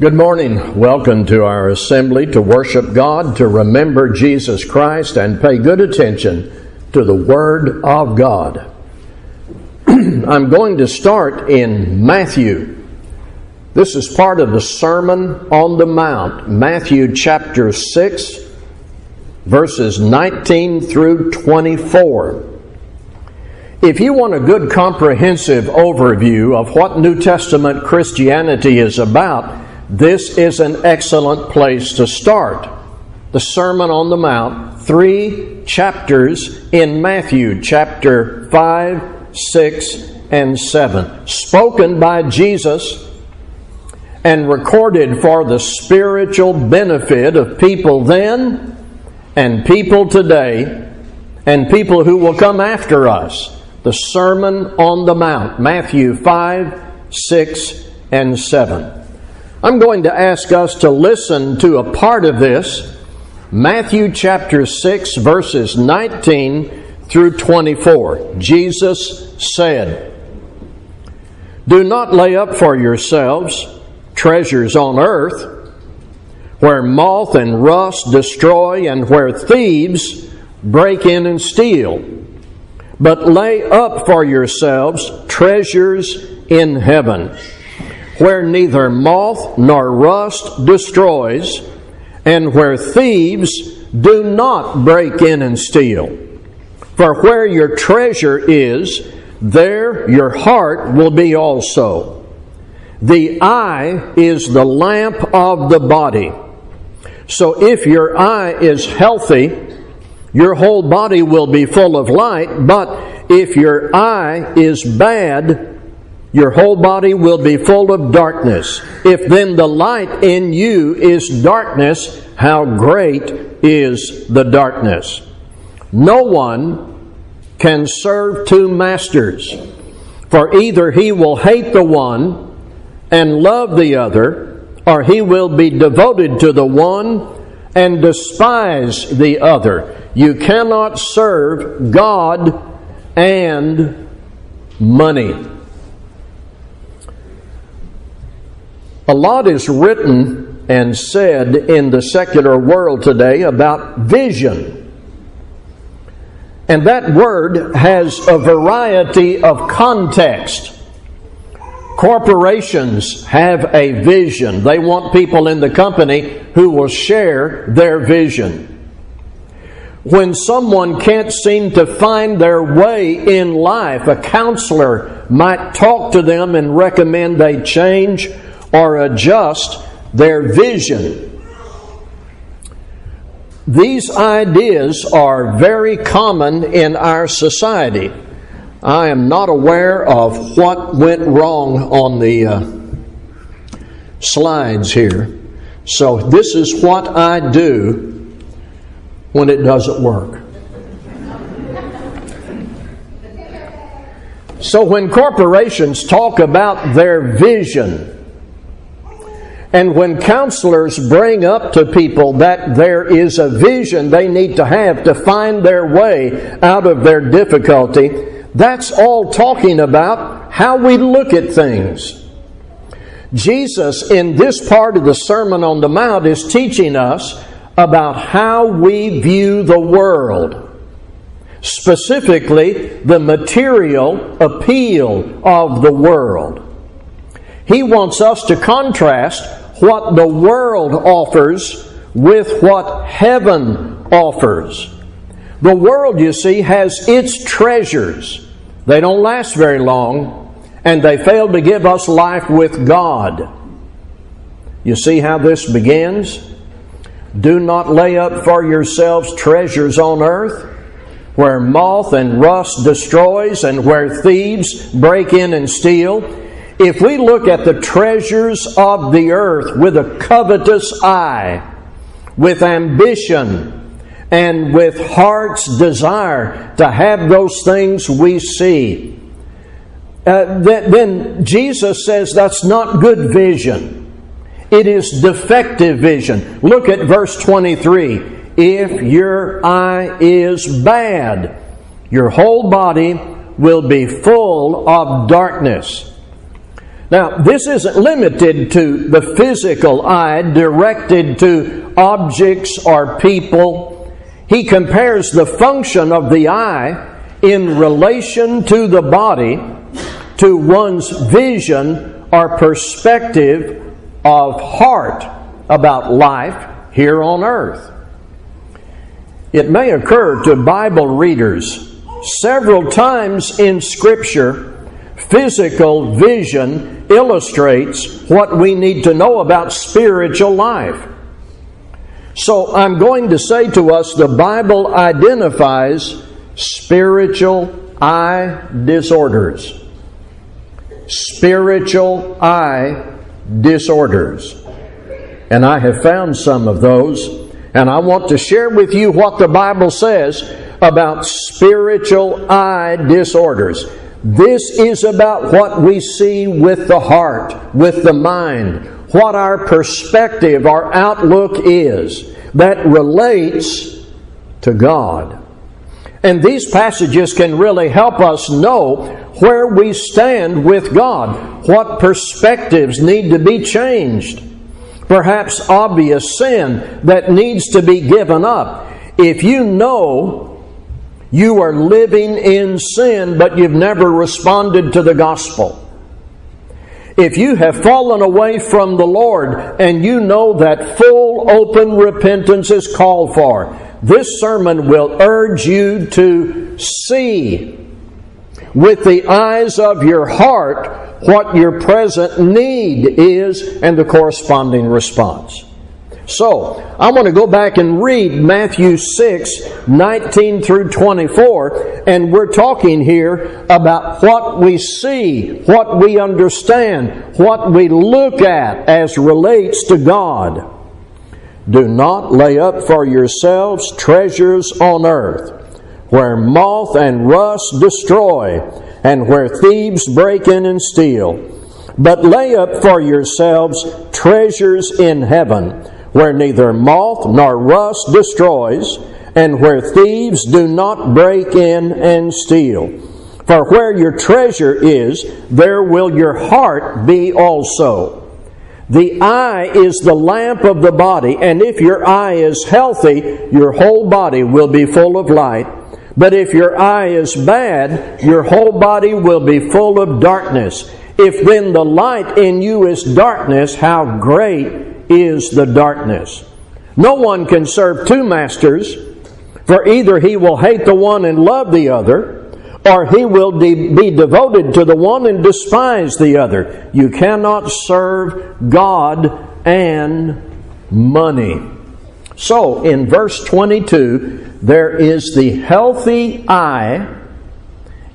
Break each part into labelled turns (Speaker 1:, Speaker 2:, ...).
Speaker 1: Good morning. Welcome to our assembly to worship God, to remember Jesus Christ, and pay good attention to the Word of God. I'm going to start in Matthew. This is part of the Sermon on the Mount, Matthew chapter 6, verses 19 through 24. If you want a good comprehensive overview of what New Testament Christianity is about, this is an excellent place to start. The Sermon on the Mount, three chapters in Matthew, chapter 5, 6, and 7, spoken by Jesus and recorded for the spiritual benefit of people then and people today and people who will come after us. The Sermon on the Mount, Matthew 5, 6, and 7. I'm going to ask us to listen to a part of this, Matthew chapter 6, verses 19 through 24. Jesus said, Do not lay up for yourselves treasures on earth, where moth and rust destroy, and where thieves break in and steal. But lay up for yourselves treasures in heaven where neither moth nor rust destroys, and where thieves do not break in and steal. For where your treasure is, there your heart will be also. The eye is the lamp of the body. So if your eye is healthy, your whole body will be full of light, but if your eye is bad, your whole body will be full of darkness. If then the light in you is darkness, how great is the darkness? No one can serve two masters, for either he will hate the one and love the other, or he will be devoted to the one and despise the other. You cannot serve God and money. A lot is written and said in the secular world today about vision. And that word has a variety of context. Corporations have a vision. They want people in the company who will share their vision. When someone can't seem to find their way in life, a counselor might talk to them and recommend they change or adjust their vision. These ideas are very common in our society. I am not aware of what went wrong on the uh, slides here. So, this is what I do when it doesn't work. So, when corporations talk about their vision, and when counselors bring up to people that there is a vision they need to have to find their way out of their difficulty, that's all talking about how we look at things. Jesus, in this part of the Sermon on the Mount, is teaching us about how we view the world. Specifically, the material appeal of the world. He wants us to contrast what the world offers with what heaven offers. The world, you see, has its treasures. They don't last very long, and they fail to give us life with God. You see how this begins? Do not lay up for yourselves treasures on earth, where moth and rust destroys, and where thieves break in and steal if we look at the treasures of the earth with a covetous eye, with ambition, and with heart's desire to have those things we see, uh, then Jesus says that's not good vision. It is defective vision. Look at verse 23. If your eye is bad, your whole body will be full of darkness. Now, this isn't limited to the physical eye, directed to objects or people. He compares the function of the eye in relation to the body to one's vision or perspective of heart about life here on earth. It may occur to Bible readers several times in Scripture physical vision illustrates what we need to know about spiritual life. So I'm going to say to us the Bible identifies spiritual eye disorders. Spiritual eye disorders. And I have found some of those, and I want to share with you what the Bible says about spiritual eye disorders. This is about what we see with the heart, with the mind, what our perspective, our outlook is that relates to God. And these passages can really help us know where we stand with God, what perspectives need to be changed, perhaps obvious sin that needs to be given up. If you know you are living in sin, but you've never responded to the gospel. If you have fallen away from the Lord and you know that full open repentance is called for, this sermon will urge you to see with the eyes of your heart what your present need is and the corresponding response. So, I want to go back and read Matthew 6, 19 through 24, and we're talking here about what we see, what we understand, what we look at as relates to God. Do not lay up for yourselves treasures on earth, where moth and rust destroy, and where thieves break in and steal. But lay up for yourselves treasures in heaven where neither moth nor rust destroys, and where thieves do not break in and steal. For where your treasure is, there will your heart be also. The eye is the lamp of the body, and if your eye is healthy, your whole body will be full of light. But if your eye is bad, your whole body will be full of darkness. If then the light in you is darkness, how great is the darkness. No one can serve two masters, for either he will hate the one and love the other, or he will de- be devoted to the one and despise the other. You cannot serve God and money. So, in verse 22, there is the healthy eye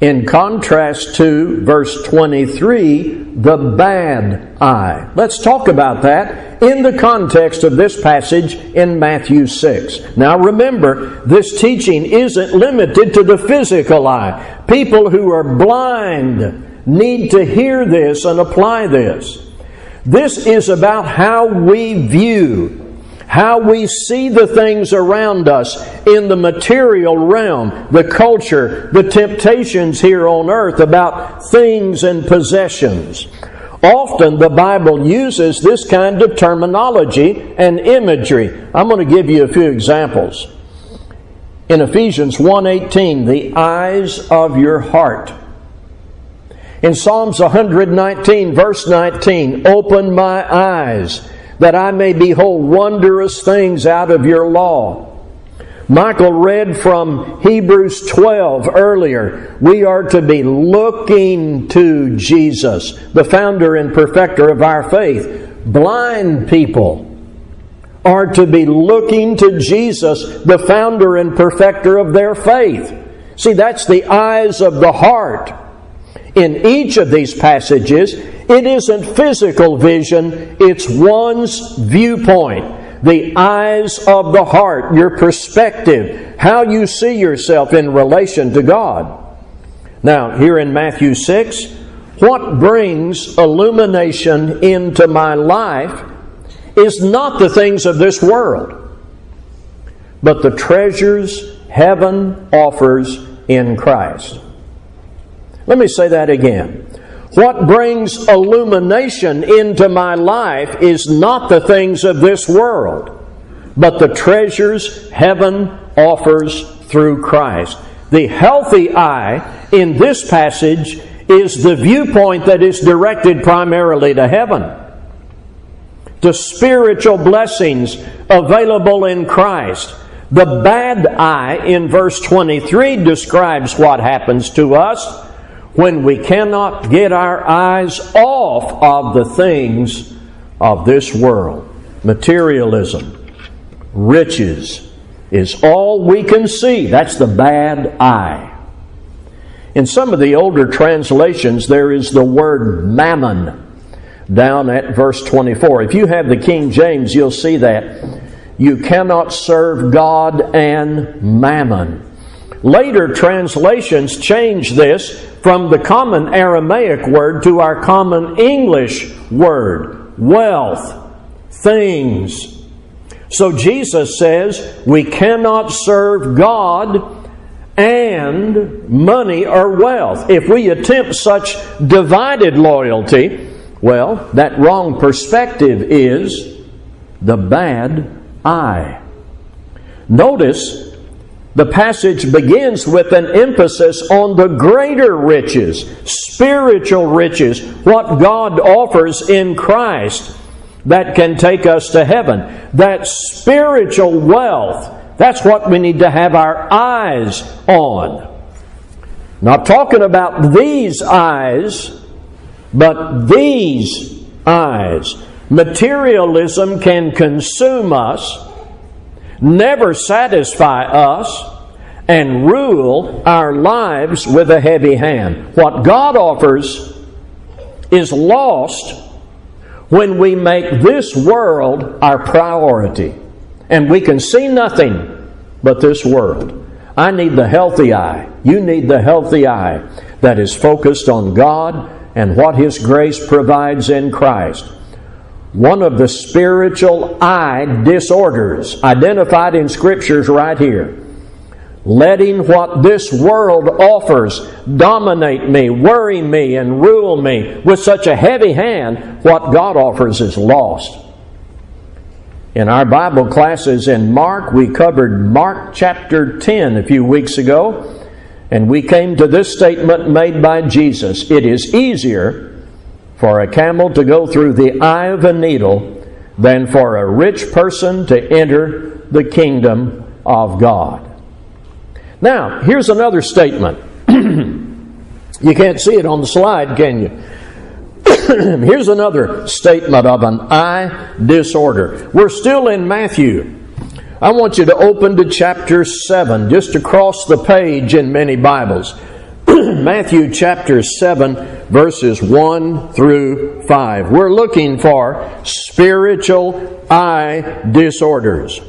Speaker 1: in contrast to verse 23, the bad eye. Let's talk about that in the context of this passage in Matthew 6. Now remember, this teaching isn't limited to the physical eye. People who are blind need to hear this and apply this. This is about how we view how we see the things around us in the material realm, the culture, the temptations here on earth about things and possessions. Often the Bible uses this kind of terminology and imagery. I'm going to give you a few examples. In Ephesians 1:18, the eyes of your heart. In Psalms 119 verse 19, open my eyes that I may behold wondrous things out of your law. Michael read from Hebrews 12 earlier. We are to be looking to Jesus, the founder and perfecter of our faith. Blind people are to be looking to Jesus, the founder and perfecter of their faith. See, that's the eyes of the heart. In each of these passages, it isn't physical vision, it's one's viewpoint. The eyes of the heart, your perspective, how you see yourself in relation to God. Now, here in Matthew 6, what brings illumination into my life is not the things of this world, but the treasures heaven offers in Christ. Let me say that again. What brings illumination into my life is not the things of this world, but the treasures heaven offers through Christ. The healthy eye in this passage is the viewpoint that is directed primarily to heaven. The spiritual blessings available in Christ. The bad eye in verse 23 describes what happens to us when we cannot get our eyes off of the things of this world. Materialism, riches is all we can see. That's the bad eye. In some of the older translations, there is the word mammon down at verse 24. If you have the King James, you'll see that. You cannot serve God and mammon. Later translations change this from the common Aramaic word to our common English word wealth, things. So Jesus says we cannot serve God and money or wealth. If we attempt such divided loyalty, well, that wrong perspective is the bad eye. Notice the passage begins with an emphasis on the greater riches, spiritual riches, what God offers in Christ that can take us to heaven. That spiritual wealth, that's what we need to have our eyes on. Not talking about these eyes, but these eyes. Materialism can consume us never satisfy us, and rule our lives with a heavy hand. What God offers is lost when we make this world our priority and we can see nothing but this world. I need the healthy eye. You need the healthy eye that is focused on God and what His grace provides in Christ one of the spiritual eye disorders identified in scriptures right here. Letting what this world offers dominate me, worry me, and rule me with such a heavy hand, what God offers is lost. In our Bible classes in Mark, we covered Mark chapter 10 a few weeks ago, and we came to this statement made by Jesus It is easier for a camel to go through the eye of a needle than for a rich person to enter the kingdom of God. Now, here's another statement. you can't see it on the slide, can you? here's another statement of an eye disorder. We're still in Matthew. I want you to open to chapter 7, just across the page in many Bibles. Matthew chapter 7, verses 1 through 5. We're looking for spiritual eye disorders.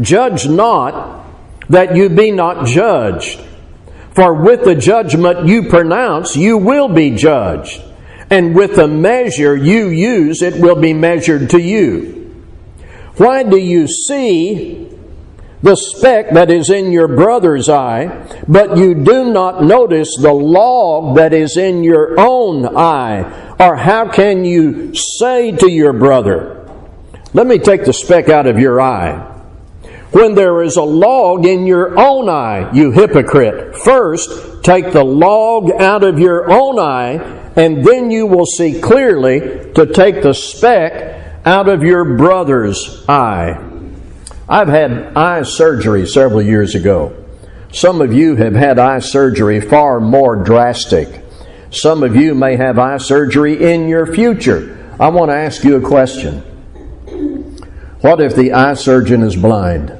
Speaker 1: Judge not that you be not judged. For with the judgment you pronounce, you will be judged. And with the measure you use, it will be measured to you. Why do you see the speck that is in your brother's eye, but you do not notice the log that is in your own eye? Or how can you say to your brother, Let me take the speck out of your eye? When there is a log in your own eye, you hypocrite, first take the log out of your own eye, and then you will see clearly to take the speck out of your brother's eye. I've had eye surgery several years ago. Some of you have had eye surgery far more drastic. Some of you may have eye surgery in your future. I want to ask you a question. What if the eye surgeon is blind?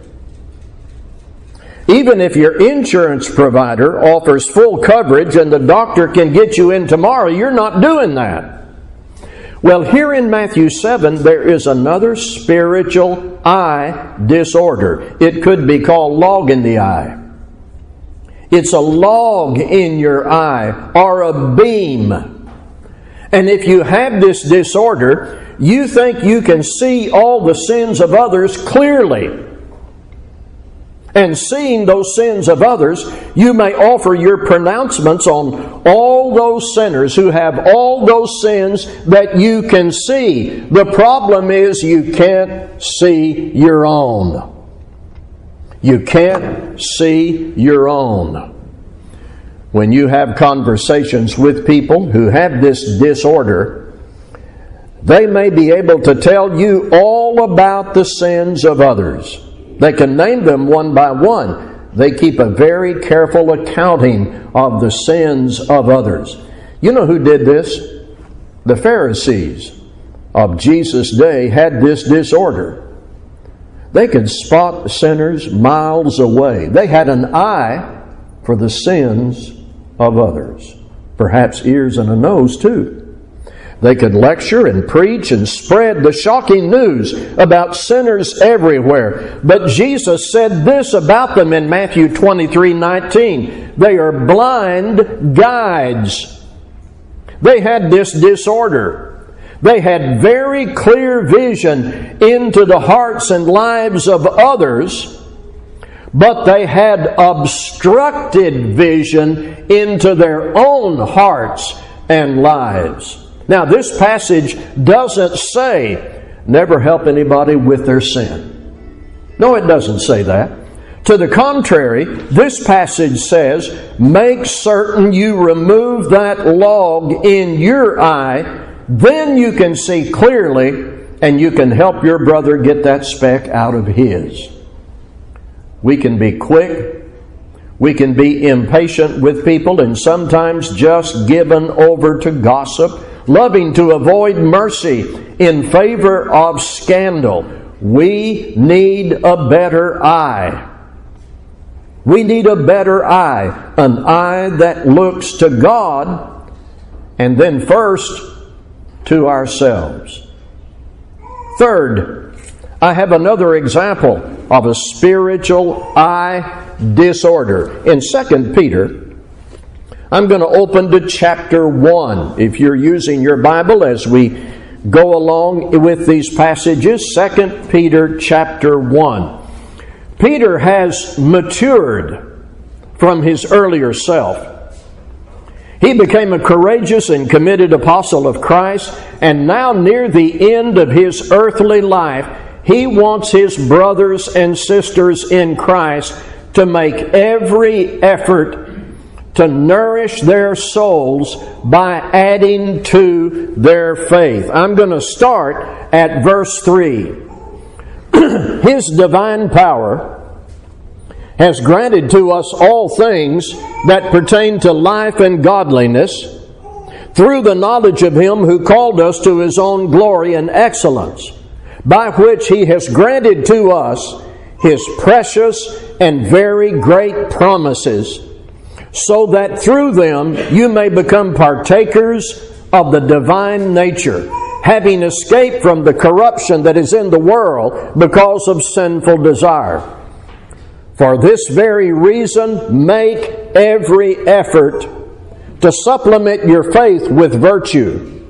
Speaker 1: Even if your insurance provider offers full coverage and the doctor can get you in tomorrow, you're not doing that. Well, here in Matthew 7, there is another spiritual eye disorder. It could be called log in the eye. It's a log in your eye or a beam. And if you have this disorder, you think you can see all the sins of others clearly. And seeing those sins of others, you may offer your pronouncements on all those sinners who have all those sins that you can see. The problem is you can't see your own. You can't see your own. When you have conversations with people who have this disorder, they may be able to tell you all about the sins of others. They can name them one by one. They keep a very careful accounting of the sins of others. You know who did this? The Pharisees of Jesus' day had this disorder. They could spot sinners miles away. They had an eye for the sins of others, perhaps ears and a nose too. They could lecture and preach and spread the shocking news about sinners everywhere. But Jesus said this about them in Matthew 23 19. They are blind guides. They had this disorder. They had very clear vision into the hearts and lives of others, but they had obstructed vision into their own hearts and lives. Now, this passage doesn't say, never help anybody with their sin. No, it doesn't say that. To the contrary, this passage says, make certain you remove that log in your eye, then you can see clearly and you can help your brother get that speck out of his. We can be quick, we can be impatient with people, and sometimes just given over to gossip loving to avoid mercy in favor of scandal. We need a better eye. We need a better eye, an eye that looks to God and then first to ourselves. Third, I have another example of a spiritual eye disorder. In 2 Peter I'm going to open to chapter 1. If you're using your Bible as we go along with these passages, 2 Peter chapter 1. Peter has matured from his earlier self. He became a courageous and committed apostle of Christ, and now near the end of his earthly life, he wants his brothers and sisters in Christ to make every effort to nourish their souls by adding to their faith. I'm going to start at verse 3. His divine power has granted to us all things that pertain to life and godliness through the knowledge of Him who called us to His own glory and excellence, by which He has granted to us His precious and very great promises so that through them you may become partakers of the divine nature, having escaped from the corruption that is in the world because of sinful desire. For this very reason, make every effort to supplement your faith with virtue,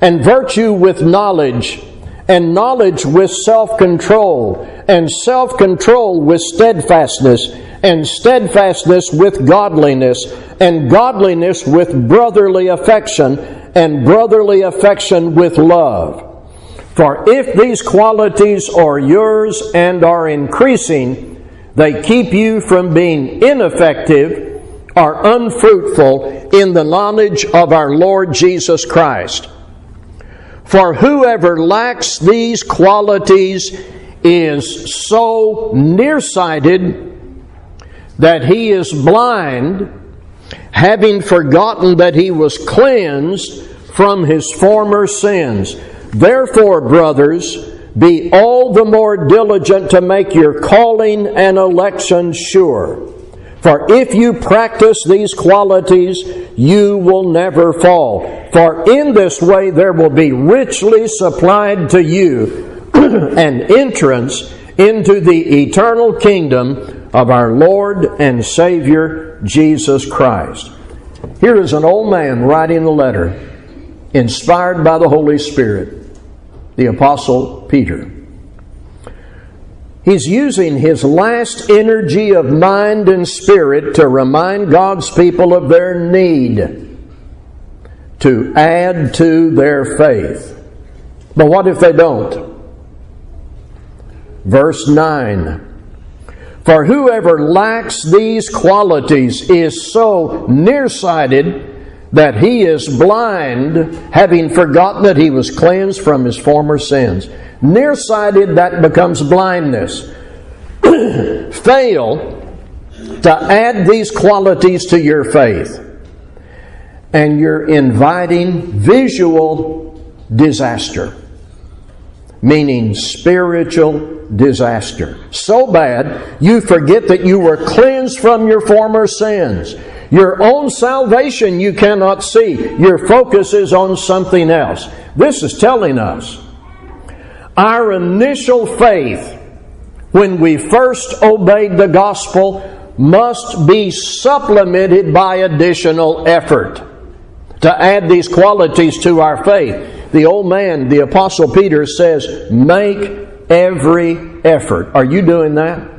Speaker 1: and virtue with knowledge, and knowledge with self control, and self control with steadfastness and steadfastness with godliness, and godliness with brotherly affection, and brotherly affection with love. For if these qualities are yours and are increasing, they keep you from being ineffective or unfruitful in the knowledge of our Lord Jesus Christ. For whoever lacks these qualities is so nearsighted that he is blind, having forgotten that he was cleansed from his former sins. Therefore, brothers, be all the more diligent to make your calling and election sure. For if you practice these qualities, you will never fall. For in this way there will be richly supplied to you an entrance into the eternal kingdom of our Lord and Savior Jesus Christ. Here is an old man writing a letter inspired by the Holy Spirit, the Apostle Peter. He's using his last energy of mind and spirit to remind God's people of their need to add to their faith. But what if they don't? Verse 9 For whoever lacks these qualities is so nearsighted that he is blind, having forgotten that he was cleansed from his former sins. Nearsighted, that becomes blindness. Fail to add these qualities to your faith, and you're inviting visual disaster, meaning spiritual disaster. So bad, you forget that you were cleansed from your former sins. Your own salvation you cannot see. Your focus is on something else. This is telling us our initial faith when we first obeyed the gospel must be supplemented by additional effort to add these qualities to our faith. The old man, the apostle Peter says, make every effort. Are you doing that?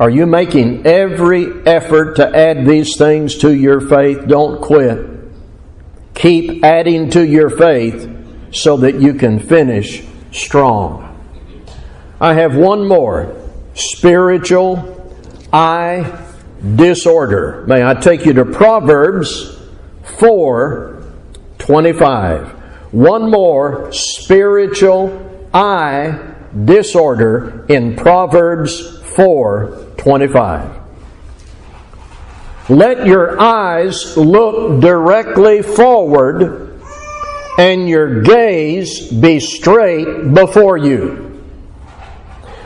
Speaker 1: Are you making every effort to add these things to your faith? Don't quit. Keep adding to your faith so that you can finish strong. I have one more spiritual eye disorder. May I take you to Proverbs 4 25. One more spiritual eye disorder in Proverbs 4:25. Let your eyes look directly forward and your gaze be straight before you.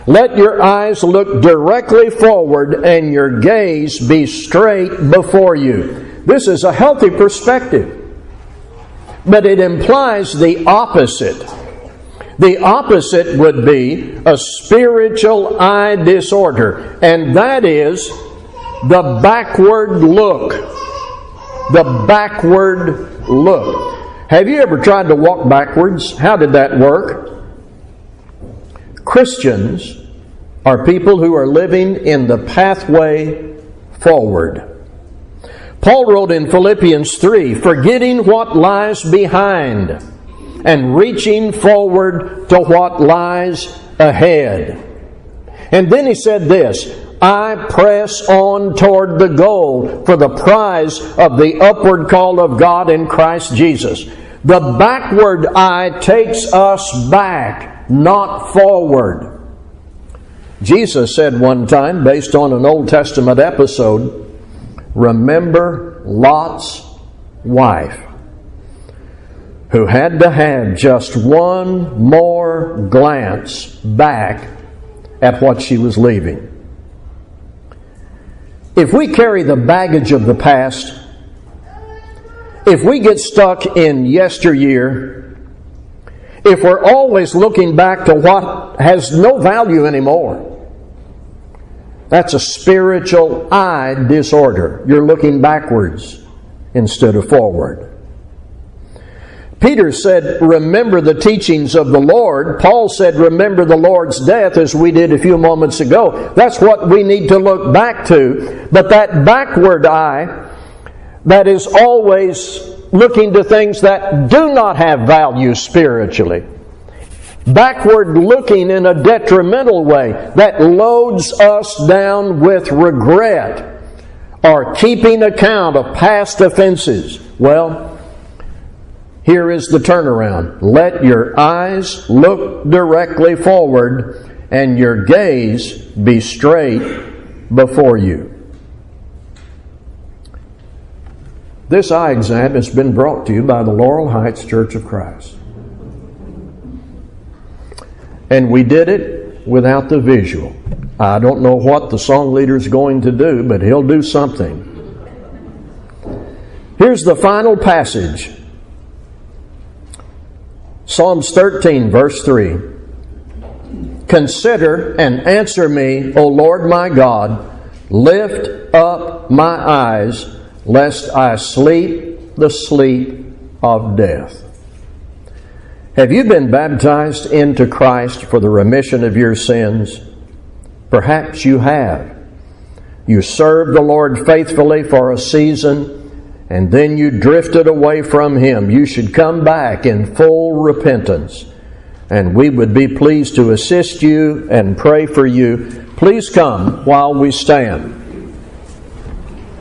Speaker 1: Let your eyes look directly forward and your gaze be straight before you. This is a healthy perspective, but it implies the opposite. The opposite would be a spiritual eye disorder, and that is the backward look. The backward look. Have you ever tried to walk backwards? How did that work? Christians are people who are living in the pathway forward. Paul wrote in Philippians 3 forgetting what lies behind and reaching forward to what lies ahead. And then he said this I press on toward the goal for the prize of the upward call of God in Christ Jesus. The backward eye takes us back, not forward. Jesus said one time, based on an Old Testament episode, remember Lot's wife, who had to have just one more glance back at what she was leaving. If we carry the baggage of the past, if we get stuck in yesteryear, if we're always looking back to what has no value anymore, that's a spiritual eye disorder. You're looking backwards instead of forward. Peter said, Remember the teachings of the Lord. Paul said, Remember the Lord's death, as we did a few moments ago. That's what we need to look back to. But that backward eye, that is always looking to things that do not have value spiritually, backward looking in a detrimental way, that loads us down with regret or keeping account of past offenses. Well, here is the turnaround. Let your eyes look directly forward and your gaze be straight before you. This eye exam has been brought to you by the Laurel Heights Church of Christ. And we did it without the visual. I don't know what the song leader is going to do, but he'll do something. Here's the final passage Psalms 13, verse 3. Consider and answer me, O Lord my God. Lift up my eyes, lest I sleep the sleep of death. Have you been baptized into Christ for the remission of your sins? Perhaps you have. You served the Lord faithfully for a season and then you drifted away from Him. You should come back in full repentance and we would be pleased to assist you and pray for you. Please come while we stand.